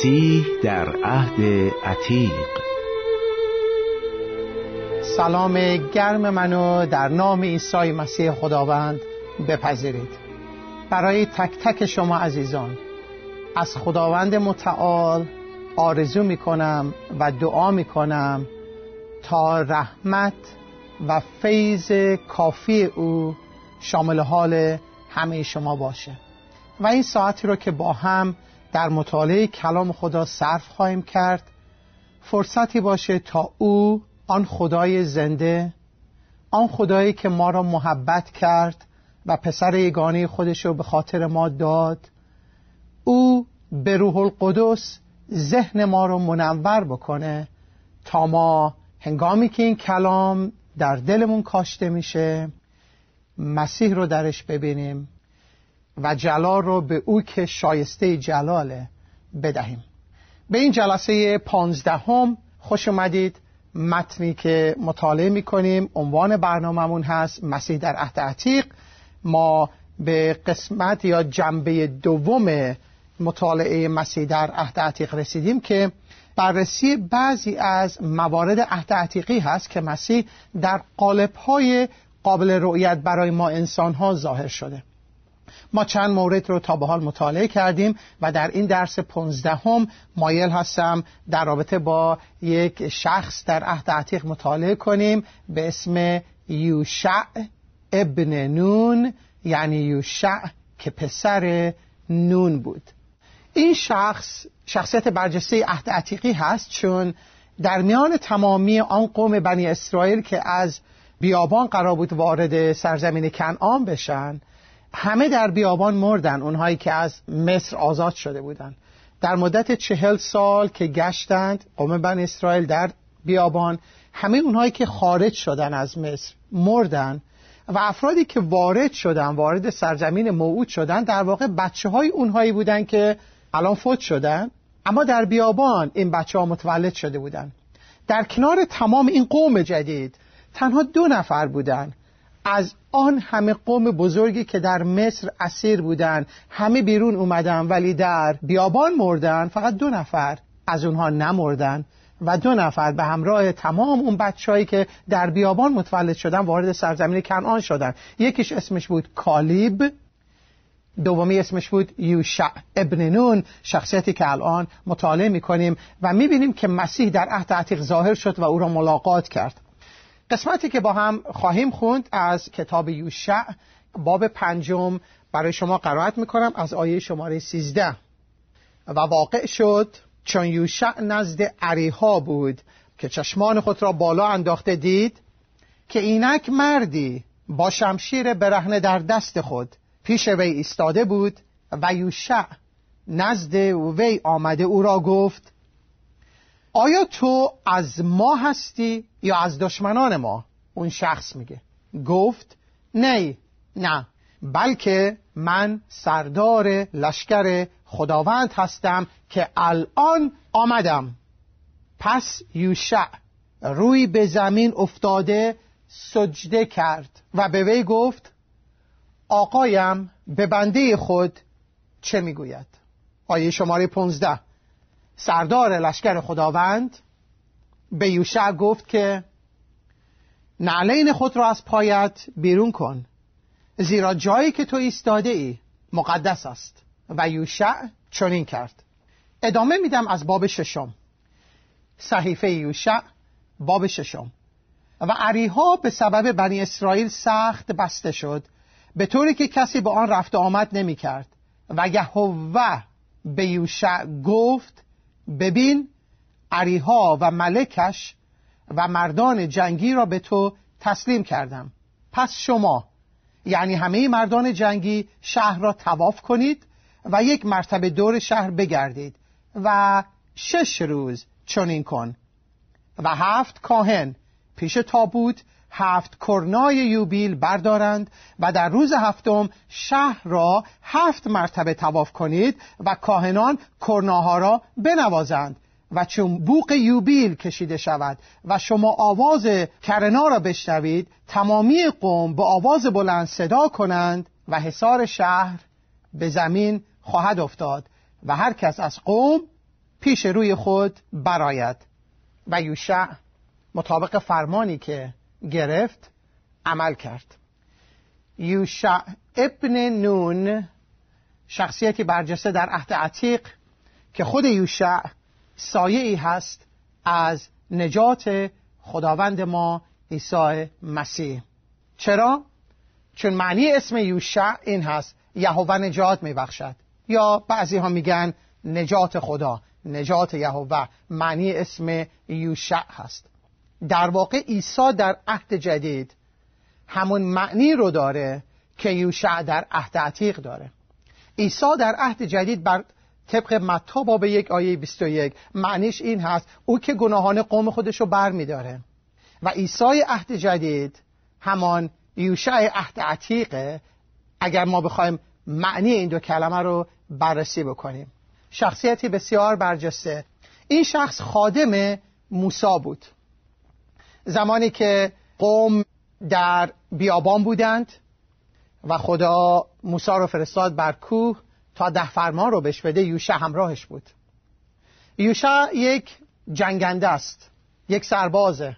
مسیح در عهد عتیق. سلام گرم منو در نام عیسی مسیح خداوند بپذیرید. برای تک تک شما عزیزان از خداوند متعال آرزو می کنم و دعا می کنم تا رحمت و فیض کافی او شامل حال همه شما باشه. و این ساعتی رو که با هم در مطالعه کلام خدا صرف خواهیم کرد. فرصتی باشه تا او آن خدای زنده آن خدایی که ما را محبت کرد و پسر یگانه خودش رو به خاطر ما داد او به روح القدس ذهن ما رو منور بکنه تا ما هنگامی که این کلام در دلمون کاشته میشه مسیح رو درش ببینیم. و جلال رو به او که شایسته جلاله بدهیم. به این جلسه پانزدهم خوش اومدید. متنی که مطالعه می‌کنیم عنوان برنامهمون هست مسیح در عهد عتیق. ما به قسمت یا جنبه دوم مطالعه مسیح در عهد عتیق رسیدیم که بررسی بعضی از موارد عهد عتیقی هست که مسیح در قالب‌های قابل رؤیت برای ما انسانها ظاهر شده. ما چند مورد رو تا به حال مطالعه کردیم و در این درس پونزدهم مایل هستم در رابطه با یک شخص در عهد عتیق مطالعه کنیم به اسم یوشع ابن نون یعنی یوشع که پسر نون بود. این شخص شخصیت برجسته عهد عتیقی هست چون در میان تمامی آن قوم بنی اسرائیل که از بیابان قرار بود وارد سرزمین کنعان بشن همه در بیابان مردن اونهایی که از مصر آزاد شده بودند در مدت چهل سال که گشتند قوم بن اسرائیل در بیابان همه اونهایی که خارج شدن از مصر مردن و افرادی که وارد شدن وارد سرزمین موعود شدن در واقع بچه های اونهایی بودن که الان فوت شدن. اما در بیابان این بچه ها متولد شده بودن. در کنار تمام این قوم جدید تنها دو نفر بودن. از آن همه قوم بزرگی که در مصر اسیر بودن همه بیرون اومدن ولی در بیابان مردن فقط دو نفر از اونها نمردن و دو نفر به همراه تمام اون بچههایی که در بیابان متولد شدن وارد سرزمین کنعان شدن. یکیش اسمش بود کالیب دومی اسمش بود یوشع ابن نون. شخصیتی که الان مطالعه می‌کنیم و می‌بینیم که مسیح در عهد عتیق ظاهر شد و او را ملاقات کرد. قسمتی که با هم خواهیم خوند از کتاب یوشع باب پنجم برای شما قرائت می‌کنم از آیه شماره 13 و واقع شد چون یوشع نزد عریها بود که چشمان خود را بالا انداخته دید که اینک مردی با شمشیر برهنه در دست خود پیش وی ایستاده بود و یوشع نزد وی آمده او را گفت آیا تو از ما هستی یا از دشمنان ما؟ اون شخص میگه. گفت نه نه. بلکه من سردار لشکر خداوند هستم که الان آمدم. پس یوشع روی به زمین افتاده سجده کرد و به وی گفت آقایم به بنده خود چه می‌گوید؟ آیه شماره پونزده. سردار لشکر خداوند به یوشع گفت که نعلین خود را از پایت بیرون کن زیرا جایی که تو ایستاده ای مقدس است. و یوشع چنین کرد. ادامه میدم از باب ششم. صحیفه یوشع باب ششم. و عریها به سبب بنی اسرائیل سخت بسته شد به طوری که کسی به آن رفت آمد نمی کرد و یهوه به یوشع گفت ببین عریها و ملکش و مردان جنگی را به تو تسلیم کردم. پس شما یعنی همه مردان جنگی شهر را تواف کنید و یک مرتبه دور شهر بگردید و شش روز چنین کن. و هفت کاهن پیش تابوت هفت کرنای یوبیل بردارند و در روز هفتم شهر را هفت مرتبه تواف کنید و کاهنان کرناها را بنوازند و چون بوق یوبیل کشیده شود و شما آواز کرنا را بشنوید تمامی قوم به آواز بلند صدا کنند و حصار شهر به زمین خواهد افتاد و هر کس از قوم پیش روی خود براید و یوشع مطابق فرمانی که گرفت عمل کرد. یوشع ابن نون شخصیتی برجسته در عهد عتیق که خود یوشع سایه ای هست از نجات خداوند ما عیسی مسیح. چرا؟ چون معنی اسم یوشع این هست یهوه نجات میبخشد. یا بعضی ها میگن نجات خدا نجات یهوه معنی اسم یوشع هست. در واقع عیسی در عهد جدید همون معنی رو داره که یوشع در عهد عتیق داره. عیسی در عهد جدید بر طبق متا باب یک آیه 21 معنیش این هست او که گناهان قوم خودش رو بر میداره و عیسی عهد جدید همان یوشع عهد عتیقه اگر ما بخوایم معنی این دو کلمه رو بررسی بکنیم. شخصیتی بسیار برجسته. این شخص خادم موسا بود. زمانی که قوم در بیابان بودند و خدا موسی رو فرستاد بر کوه تا ده فرمان رو بهش بده یوشع همراهش بود. یوشع یک جنگنده است یک سربازه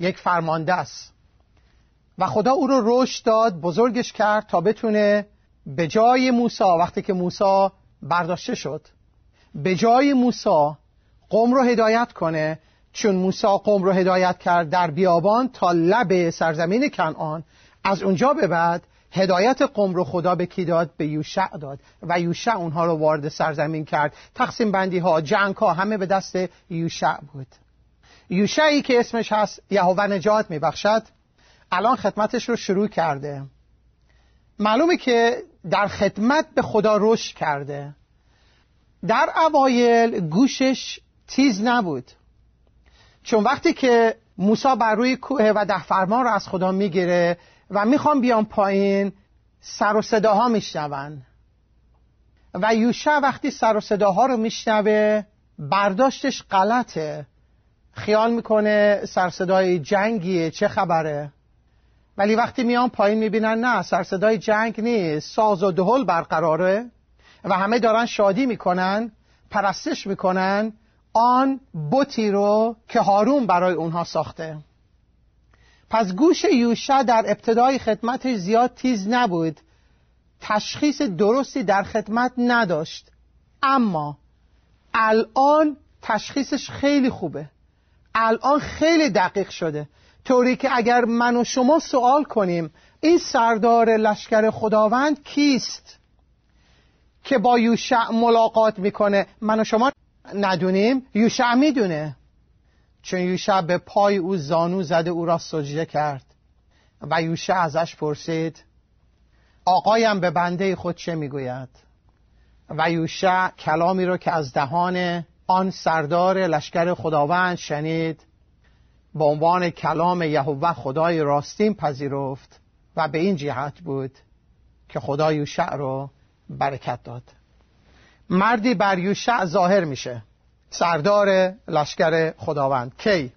یک فرمانده است. و خدا او رو رشد داد بزرگش کرد تا بتونه به جای موسی وقتی که موسی برداشته شد به جای موسی قوم رو هدایت کنه چون موسی قوم رو هدایت کرد در بیابان تا لب سرزمین کنعان. از اونجا به بعد هدایت قوم رو خدا به کی داد؟ به یوشع داد. و یوشع اونها رو وارد سرزمین کرد. تقسیم بندی ها جنگ ها همه به دست یوشع بود. یوشعی که اسمش هست یهوه نجات میبخشد. الان خدمتش رو شروع کرده. معلومه که در خدمت به خدا رشد کرده. در اوایل گوشش تیز نبود. چون وقتی که موسی بر روی کوه و ده فرمان رو از خدا می‌گیره و می‌خوام بیام پایین سر و صداها میشنون. و یوشع وقتی سر و صداها رو میشنوه برداشتش غلطه. خیال می‌کنه سر صدای جنگیه چه خبره؟ ولی وقتی میان پایین می‌بینن نه سر صدای جنگ نیست ساز و دهل برقراره. و همه دارن شادی می‌کنن پرستش می‌کنن آن بوتی رو که هارون برای اونها ساخته. پس گوش یوشع در ابتدای خدمتش زیاد تیز نبود. تشخیص درستی در خدمت نداشت. اما الان تشخیصش خیلی خوبه. الان خیلی دقیق شده. طوری که اگر من و شما سوال کنیم این سردار لشکر خداوند کیست؟ که با یوشع ملاقات می‌کنه. من و شما ندونیم؟ یوشع می‌دونه. چون یوشع به پای او زانو زده او را سجده کرد. و یوشع ازش پرسید آقایم به بنده خود چه می‌گوید؟ و یوشع کلامی را که از دهان آن سردار لشکر خداوند شنید به عنوان کلام یهوه خدای راستین پذیرفت و به این جهت بود که خدا یوشع رو برکت داد. مردی بر یوشع ظاهر میشه. سردار لشکر خداوند. کی؟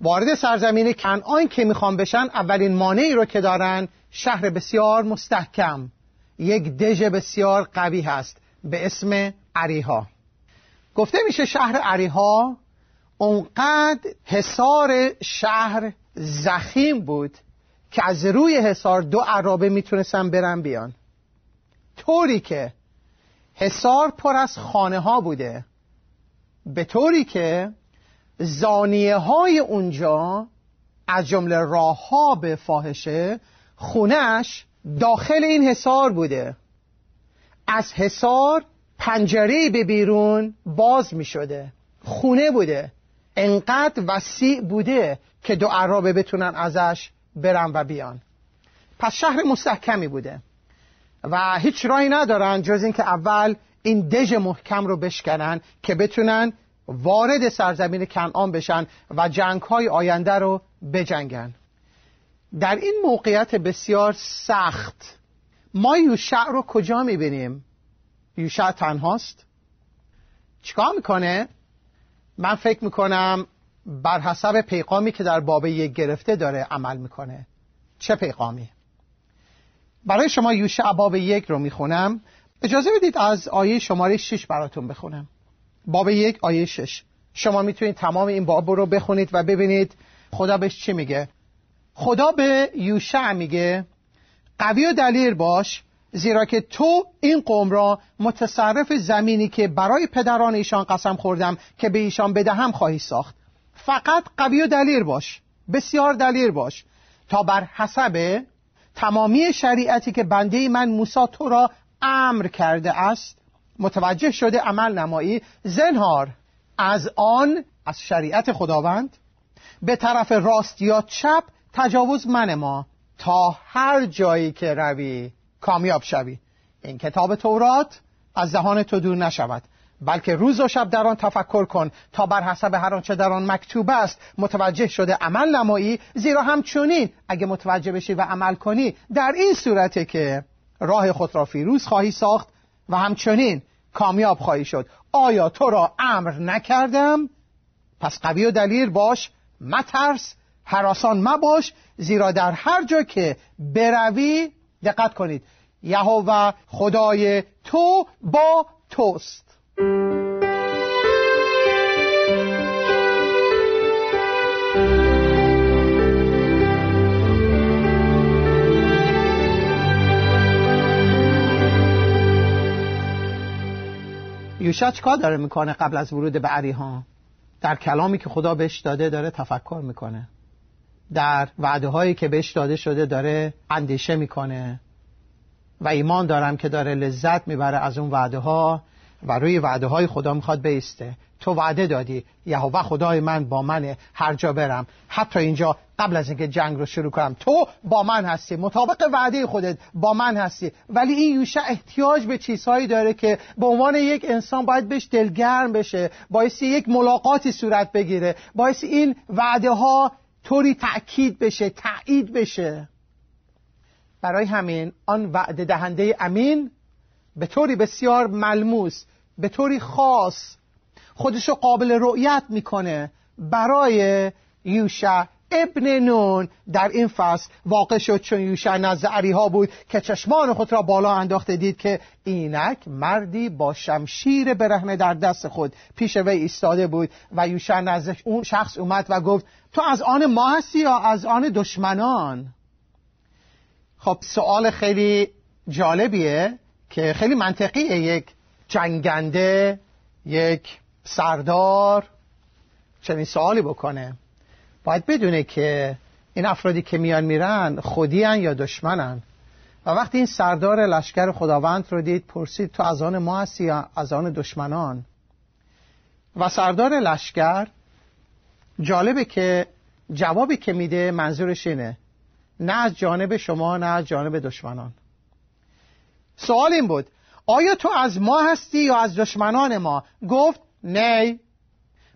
وارد سرزمین کنعان که می‌خوان بشن اولین مانعی رو که دارن شهر بسیار مستحکم. یک دژ بسیار قوی هست. به اسم عریها. گفته میشه شهر عریها اونقدر حصار شهر زخیم بود که از روی حصار دو عرابه می‌تونستن برن بیان. طوری که حصار پر از خانه ها بوده. به طوری که زانیه های اونجا از جمله راه به فاحشه خونش داخل این حصار بوده. از حصار پنجره به بیرون باز می شده خونه بوده. انقدر وسیع بوده که دو عرابه بتونن ازش برن و بیان. پس شهر مستحکمی بوده. و هیچ راهی ندارن جز اینکه اول این دژ محکم رو بشکنن که بتونن وارد سرزمین کنعان بشن و جنگ های آینده رو بجنگن در این موقعیت بسیار سخت ما یوشع رو کجا می‌بینیم؟ یوشع تنهاست؟ چیکار می‌کنه؟ من فکر می‌کنم بر حسب پیغامی که در باب یک گرفته داره عمل می‌کنه چه پیغامی؟ برای شما یوشع باب یک رو می‌خونم. اجازه بدید از آیه شماره 6 براتون بخونم. باب یک آیه شش. شما می‌تونید تمام این باب رو بخونید و ببینید خدا بهش چی میگه. خدا به یوشع میگه قوی و دلیر باش زیرا که تو این قوم را متصرف زمینی که برای پدران ایشان قسم خوردم که به ایشان بدهم خواهی ساخت. فقط قوی و دلیر باش بسیار دلیر باش تا بر حسب تمامی شریعتی که بنده من موسی تو را امر کرده است متوجه شده عمل نمایی زنهار از آن از شریعت خداوند به طرف راست یا چپ تجاوز من ما تا هر جایی که روی کامیاب شوی. این کتاب تورات از دهان تو دور نشود. بلکه روز و شب در آن تفکر کن تا بر حسب هر آنچه در آن مکتوب است. متوجه شده عمل نمایی زیرا همچنین اگه متوجه بشی و عمل کنی در این صورته که راه خود را فیروز خواهی ساخت و همچنین کامیاب خواهی شد. آیا تو را امر نکردم؟ پس قوی و دلیر باش مترس حراسان مباش زیرا در هر جا که بروی دقت کنید یهوه خدای تو با توست. یوشع کار داره می‌کنه قبل از ورود به عریها در کلامی که خدا بهش داده داره تفکر می‌کنه. در وعده هایی که بهش داده شده داره اندیشه می‌کنه. و ایمان دارم که داره لذت می‌بره از اون وعده ها و روی وعده های خدا می‌خواد بیسته. تو وعده دادی. یهوه خدای من با منه. هر جا برم. حتی اینجا قبل از اینکه جنگ رو شروع کنم. تو با من هستی. مطابق وعده خودت با من هستی. ولی این یوشع احتیاج به چیزهایی داره که به عنوان یک انسان باید بهش دلگرم بشه. باعث یک ملاقاتی صورت بگیره. باعث این وعده ها طوری تأکید بشه تایید بشه. برای همین آن وعده دهنده امین به طوری بسیار ملموس به طوری خاص خودشو قابل رؤیت می‌کنه برای یوشع ابن نون. در این فصل واقع شد چون یوشع نزد عریها بود که چشمان خود را بالا انداخته دید که اینک مردی با شمشیر برهنه در دست خود پیش وی ایستاده بود و یوشع نزد اون شخص اومد و گفت تو از آن ما هستی یا از آن دشمنان؟ خب سوال خیلی جالبیه که خیلی منطقیه یک جنگنده یک سردار چنین سوالی بکنه. باید بدونه که این افرادی که میان میرن خودی یا دشمنن و وقتی این سردار لشکر خداوند رو دید پرسید تو از آن ما هستی یا از آن دشمنان؟ و سردار لشکر جالبه که جوابی که میده منظورش اینه. نه از جانب شما نه از جانب دشمنان. سوال این بود آیا تو از ما هستی یا از دشمنان ما؟ گفت نه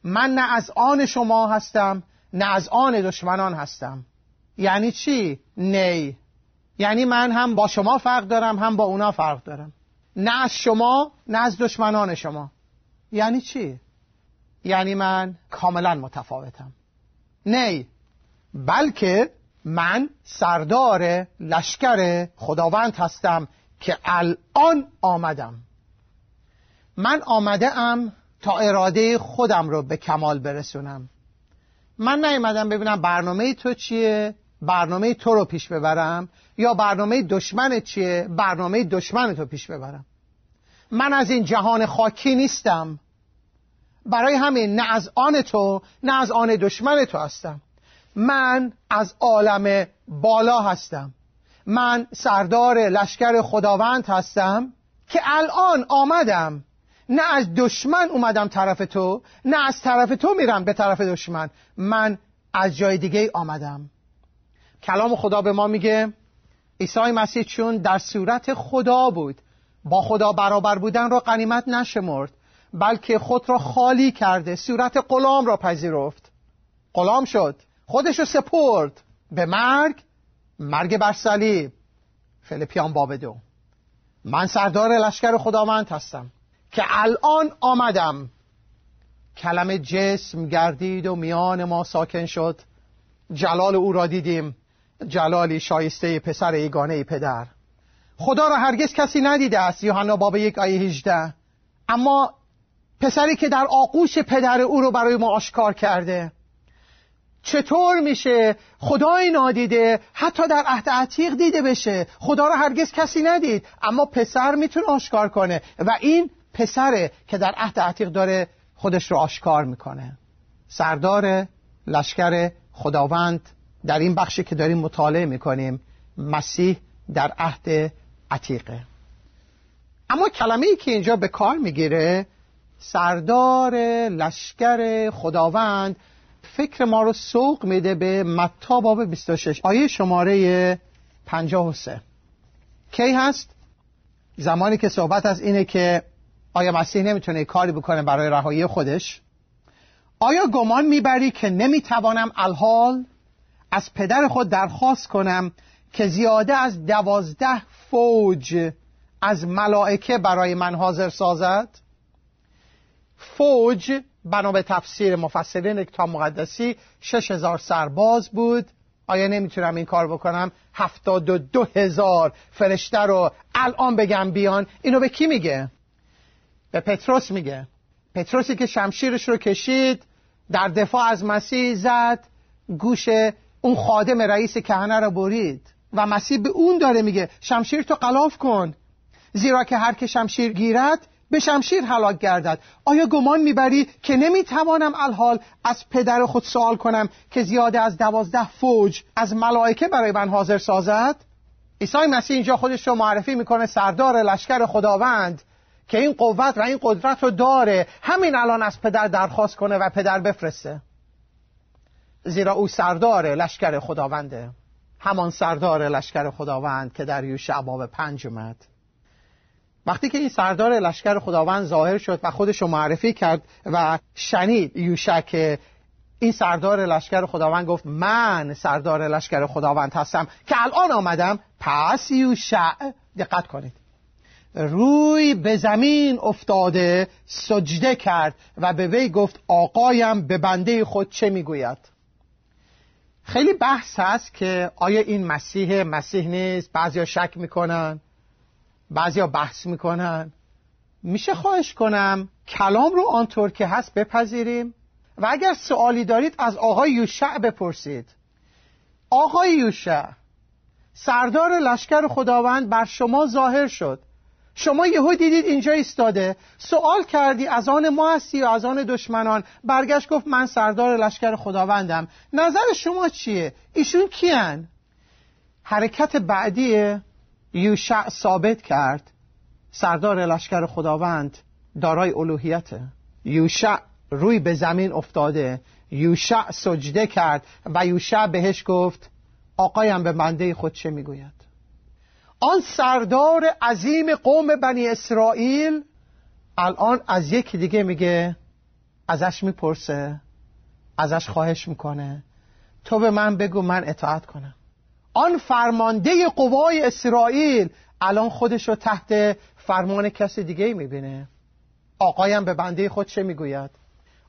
من نه از آن شما هستم نه از آن دشمنان هستم. یعنی چی؟ نه یعنی من هم با شما فرق دارم هم با اونا فرق دارم. نه از شما نه از دشمنان شما. یعنی چی؟ یعنی من کاملا متفاوتم. نه بلکه من سردار لشکر خداوند هستم. که الان آمدم. من آمده ام تا اراده خودم رو به کمال برسونم. من نیومدم ببینم برنامه تو چیه برنامه تو رو پیش ببرم یا برنامه دشمن چیه برنامه دشمن تو پیش ببرم. من از این جهان خاکی نیستم. برای همین نه از آن تو نه از آن دشمن تو هستم. من از عالم بالا هستم. من سردار لشکر خداوند هستم که الان آمدم. نه از دشمن اومدم طرف تو نه از طرف تو میرم به طرف دشمن. من از جای دیگه آمدم. کلام خدا به ما میگه عیسی مسیح چون در صورت خدا بود با خدا برابر بودن را قنیمت نشمرد بلکه خود را خالی کرده صورت غلام را پذیرفت. غلام شد خودش رو سپرد به مرگ مرگ بر صلیب فیلیپیان باب دو من سردار لشکر خداوند هستم که الان آمدم. کلمه جسم گردید و میان ما ساکن شد. جلال او را دیدیم. جلالی شایسته پسر ایگانه پدر. خدا را هرگز کسی ندیده است. یوحنا باب یک آیه 18 اما پسری که در آغوش پدر او رو برای ما آشکار کرده. چطور میشه خدای نادیده حتی در عهد عتیق دیده بشه؟ خدا رو هرگز کسی ندید اما پسر می‌تونه آشکار کنه و این پسره که در عهد عتیق داره خودش رو آشکار می‌کنه. سردار لشکر خداوند در این بخشی که داریم مطالعه می‌کنیم مسیح در عهد عتیقه. اما کلمه ای که اینجا به کار می‌گیره سردار لشکر خداوند فکر ما رو سوق میده به متا باب 26 آیه شماره 53 کی هست؟ زمانی که صحبت از اینه که آیا مسیح نمی‌تونه کاری بکنه برای رهایی خودش؟ آیا گمان می‌بری که نمی‌توانم الحال از پدر خود درخواست کنم که زیاده از دوازده فوج از ملائکه برای من حاضر سازد؟ فوج بنا به تفسیر مفسرین کتاب مقدسی شش هزار سرباز بود. آیا نمی‌تونم این کار بکنم؟ هفتاد و دو هزار فرشته رو الان بگم بیان. اینو به کی میگه؟ به پتروس میگه. پتروسی که شمشیرش رو کشید در دفاع از مسیح زد گوش اون خادم رئیس کهنه رو برید. و مسیح به اون داره میگه شمشیر تو قلاف کن. زیرا که هر که شمشیر گیرد به شمشیر هلاک گردد. آیا گمان می‌بری که نمی‌توانم الحال از پدر خود سوال کنم که زیاده از دوازده فوج از ملائکه برای من حاضر سازد؟ عیسی مسیح اینجا خودش رو معرفی می‌کنه سردار لشکر خداوند که این قوت و این قدرت رو داره. همین الان از پدر درخواست کنه و پدر بفرسته. زیرا او سردار لشکر خداونده. همان سردار لشکر خداوند که در یوشع باب پنج اومد. وقتی که این سردار لشکر خداوند ظاهر شد و خودش رو معرفی کرد و شنید یوشع که این سردار لشکر خداوند گفت من سردار لشکر خداوند هستم که الان آمدم. پس یوشع دقت کنید. روی به زمین افتاده سجده کرد و به وی گفت آقایم به بنده خود چه می‌گوید؟ خیلی بحث هست که آیا این مسیح مسیح نیست؟ بعضیا شک می‌کنن. بعضیا بحث می‌کنن. میشه خواهش کنم کلام رو آنطور که هست بپذیریم. و اگر سوالی دارید از آقای یوشع بپرسید. آقای یوشع سردار لشکر خداوند بر شما ظاهر شد. شما یهو دیدید اینجا ایستاده. سوال کردی از آن ما هستی و از آن دشمنان؟ برگشت گفت من سردار لشکر خداوندم. نظر شما چیه؟ ایشون کیان؟ حرکت بعدی یوشع ثابت کرد سردار لشکر خداوند دارای الوهیته یوشع روی به زمین افتاده یوشع سجده کرد و یوشع بهش گفت آقایم به بنده خود چه می‌گوید؟ آن سردار عظیم قوم بنی اسرائیل الان از یکی دیگه میگه ازش می‌پرسه ازش خواهش می‌کنه تو به من بگو من اطاعت کنم. آن فرمانده قوای اسرائیل الان خودش رو تحت فرمان کسی دیگه می‌بینه. آقایم به بنده خود چه می‌گوید؟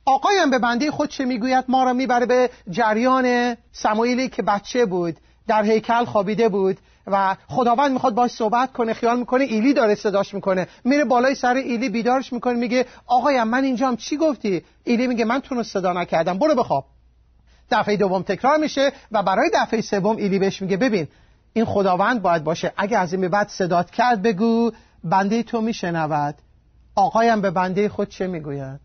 آقایم به بنده خود چه می‌گوید؟ ما را می‌بره به جریان سمایلی که بچه بود در هیکل خوابیده بود و خداوند می‌خواد باش صحبت کنه خیال می‌کنه ایلی داره صداش می‌کنه. میره بالای سر ایلی بیدارش می‌کنه میگه آقایم من اینجام چی گفتی؟ ایلی میگه من تو رو صدا نکردم برو بخواب. دفعه دوم تکرار میشه و برای دفعه سوم ایلی بهش میگه ببین این خداوند باید باشه. اگه از این به بعد صدات کرد بگو بنده تو میشنود. آقایم به بنده خود چه می‌گوید؟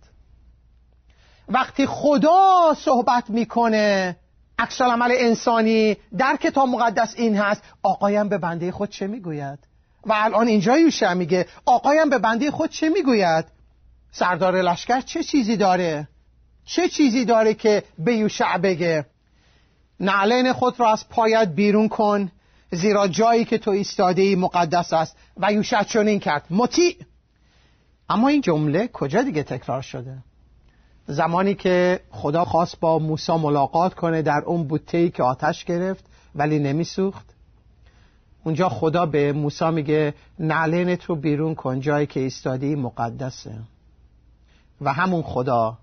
وقتی خدا صحبت می‌کنه عکس عمل انسانی در کتاب مقدس این هست آقایم به بنده خود چه می‌گوید؟ و الان اینجا یوشع میگه آقایم به بنده خود چه می‌گوید؟ سردار لشکر چه چیزی داره؟ چه چیزی داره که به یوشع بگه؟ نعلین خود را از پایت بیرون کن زیرا جایی که تو ایستاده ای مقدس است و یوشع چنین کرد. مطیع! اما این جمله کجا دیگه تکرار شده؟ زمانی که خدا خواست با موسی ملاقات کنه در اون بوته که آتش گرفت ولی نمیسوخت. اونجا خدا به موسی میگه نعلینت رو بیرون کن جایی که ایستادی مقدسه. و همون خدا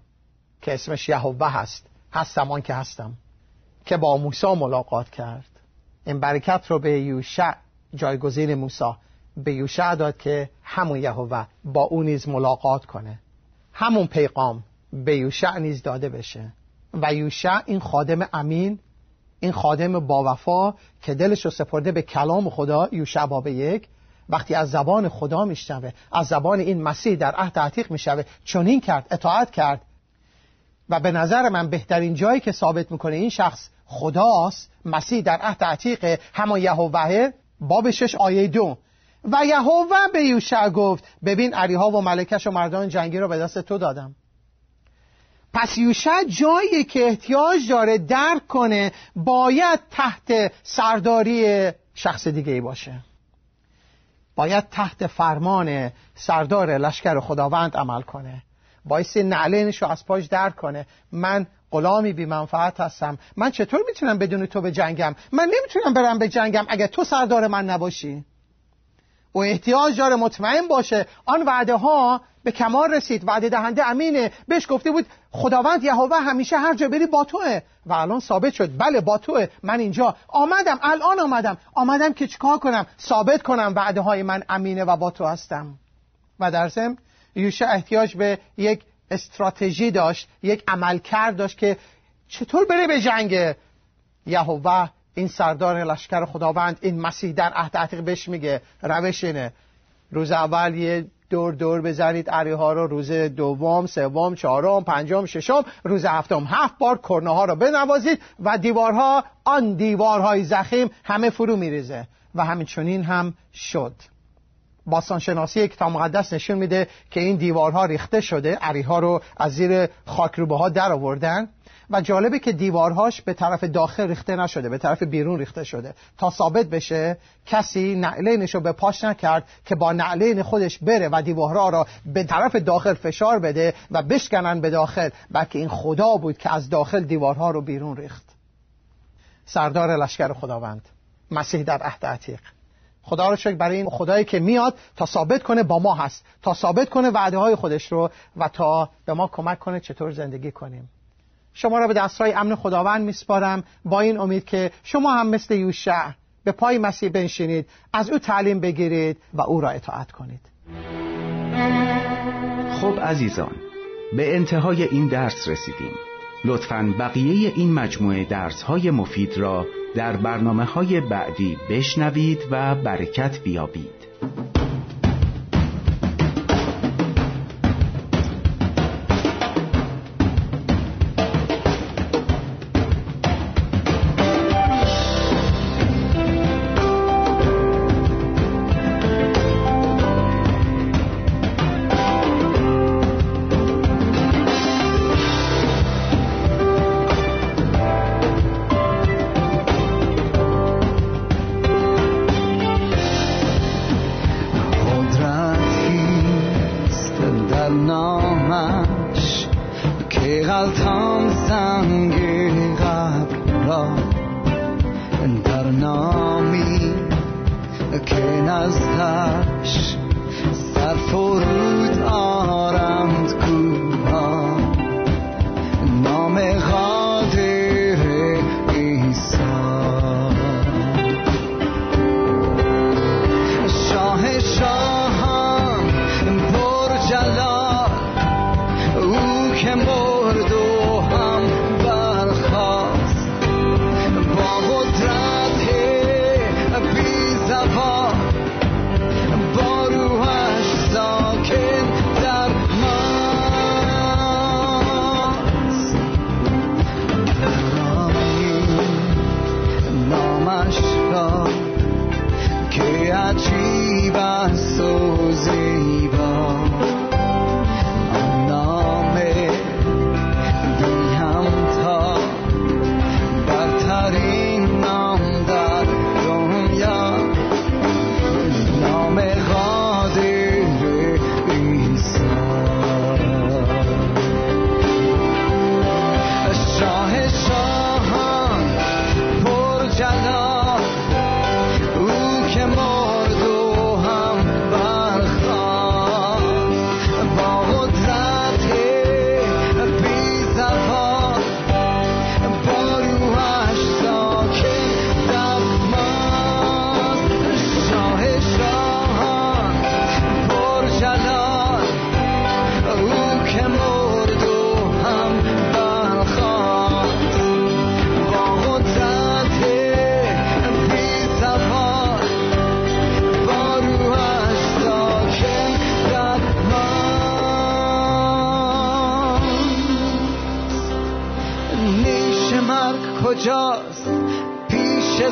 که اسمش یهوه هست. هستمان که هستم. که با موسی ملاقات کرد. این برکت رو به یوشع جایگزین موسی به یوشع داد که همون یهوه با او نیز ملاقات کنه. همون پیغام به یوشع نیز داده بشه. و یوشع این خادم امین این خادم با وفا که دلش رو سپرده به کلام خدا یوشع باب یک وقتی از زبان خدا میشنوه از زبان این مسیح در عهد عتیق می‌شوه چنین کرد اطاعت کرد و به نظر من بهترین جایی که ثابت می‌کنه این شخص خداست مسیح در عهد عتیق همان یهوه باب شش آیه دو. و یهوه به یوشع گفت ببین عریها و ملکش و مردان جنگی رو به دست تو دادم. پس یوشع جایی که احتیاج داره درک کنه باید تحت سرداری شخص دیگه ای باشه. باید تحت فرمان سردار لشکر خداوند عمل کنه. بایستی نعلینش رو از پاش درک کنه. من غلامی بی منفعت هستم. من چطور می‌تونم بدون تو به جنگم؟ من نمی‌تونم برم به جنگم اگر تو سردار من نباشی. و احتیاج داره مطمئن باشه. آن وعده ها به کمال رسید. وعده دهنده امینه. بهش گفته بود خداوند یهوه همیشه هر جا بری با توه. و الان ثابت شد. بله با توه. من اینجا آمدم. الان آمدم. آمدم که چیکار کنم؟ ثابت کنم وعده های من امینه و با تو هستم. و در ضمن یوشع احتیاج به یک استراتژی داشت یک عملکرد داشت که چطور بره به جنگ یهوه؟ این سردار لشکر خداوند این مسیح در عهد عتیق بهش میگه روش اینه. روز اول یه دور دور بزنید اری ها رو روز دوم سوم چهارم پنجم ششم روز هفتم. هفت بار کرنه ها رو بنوازید و دیوارها آن دیوارهای زخیم همه فرو میریزه. و همین چنین هم شد. باستانشناسی کتاب مقدس نشون میده که این دیوارها ریخته شده عریها رو از زیر خاکروبه ها در آوردن. و جالبه که دیوارهاش به طرف داخل ریخته نشده به طرف بیرون ریخته شده. تا ثابت بشه کسی نعلینش رو به پاش نکرد که با نعلین خودش بره و دیوارها را به طرف داخل فشار بده و بشکنن به داخل. بلکه این خدا بود که از داخل دیوارها رو بیرون ریخت. سردار لشکر خداوند مسیح در عهد عتیق. خدا رو شکر برای این خدایی که میاد تا ثابت کنه با ما هست تا ثابت کنه وعده های خودش رو و تا به ما کمک کنه چطور زندگی کنیم. شما را به دستهای امن خداوند میسپارم با این امید که شما هم مثل یوشع به پای مسیح بنشینید از او تعلیم بگیرید و او را اطاعت کنید. خب عزیزان به انتهای این درس رسیدیم. لطفا بقیه این مجموعه درس های مفید را در برنامه های بعدی بشنوید و برکت بیابید.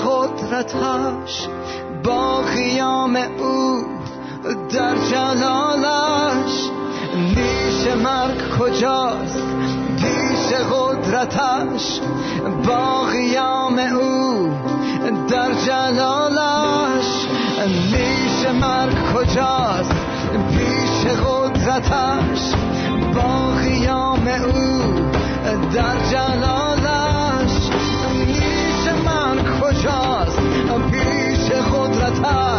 قدرتش با قیام او در جلالش. نیش مرگ کجاست؟ پیش قدرتش با قیام او در جلالش. نیش مرگ کجاست؟ پیش قدرتش با قیام او در جلالش. قدرتش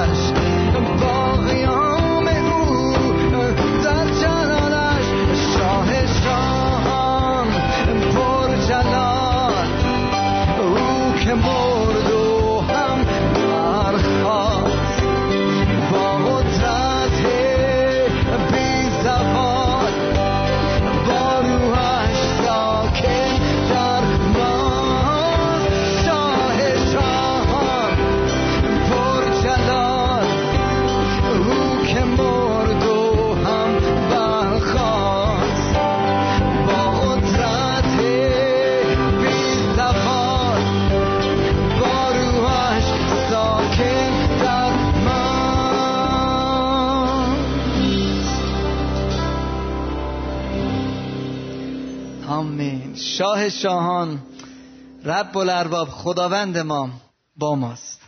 شاهان رب الارباب خداوند ما با ماست.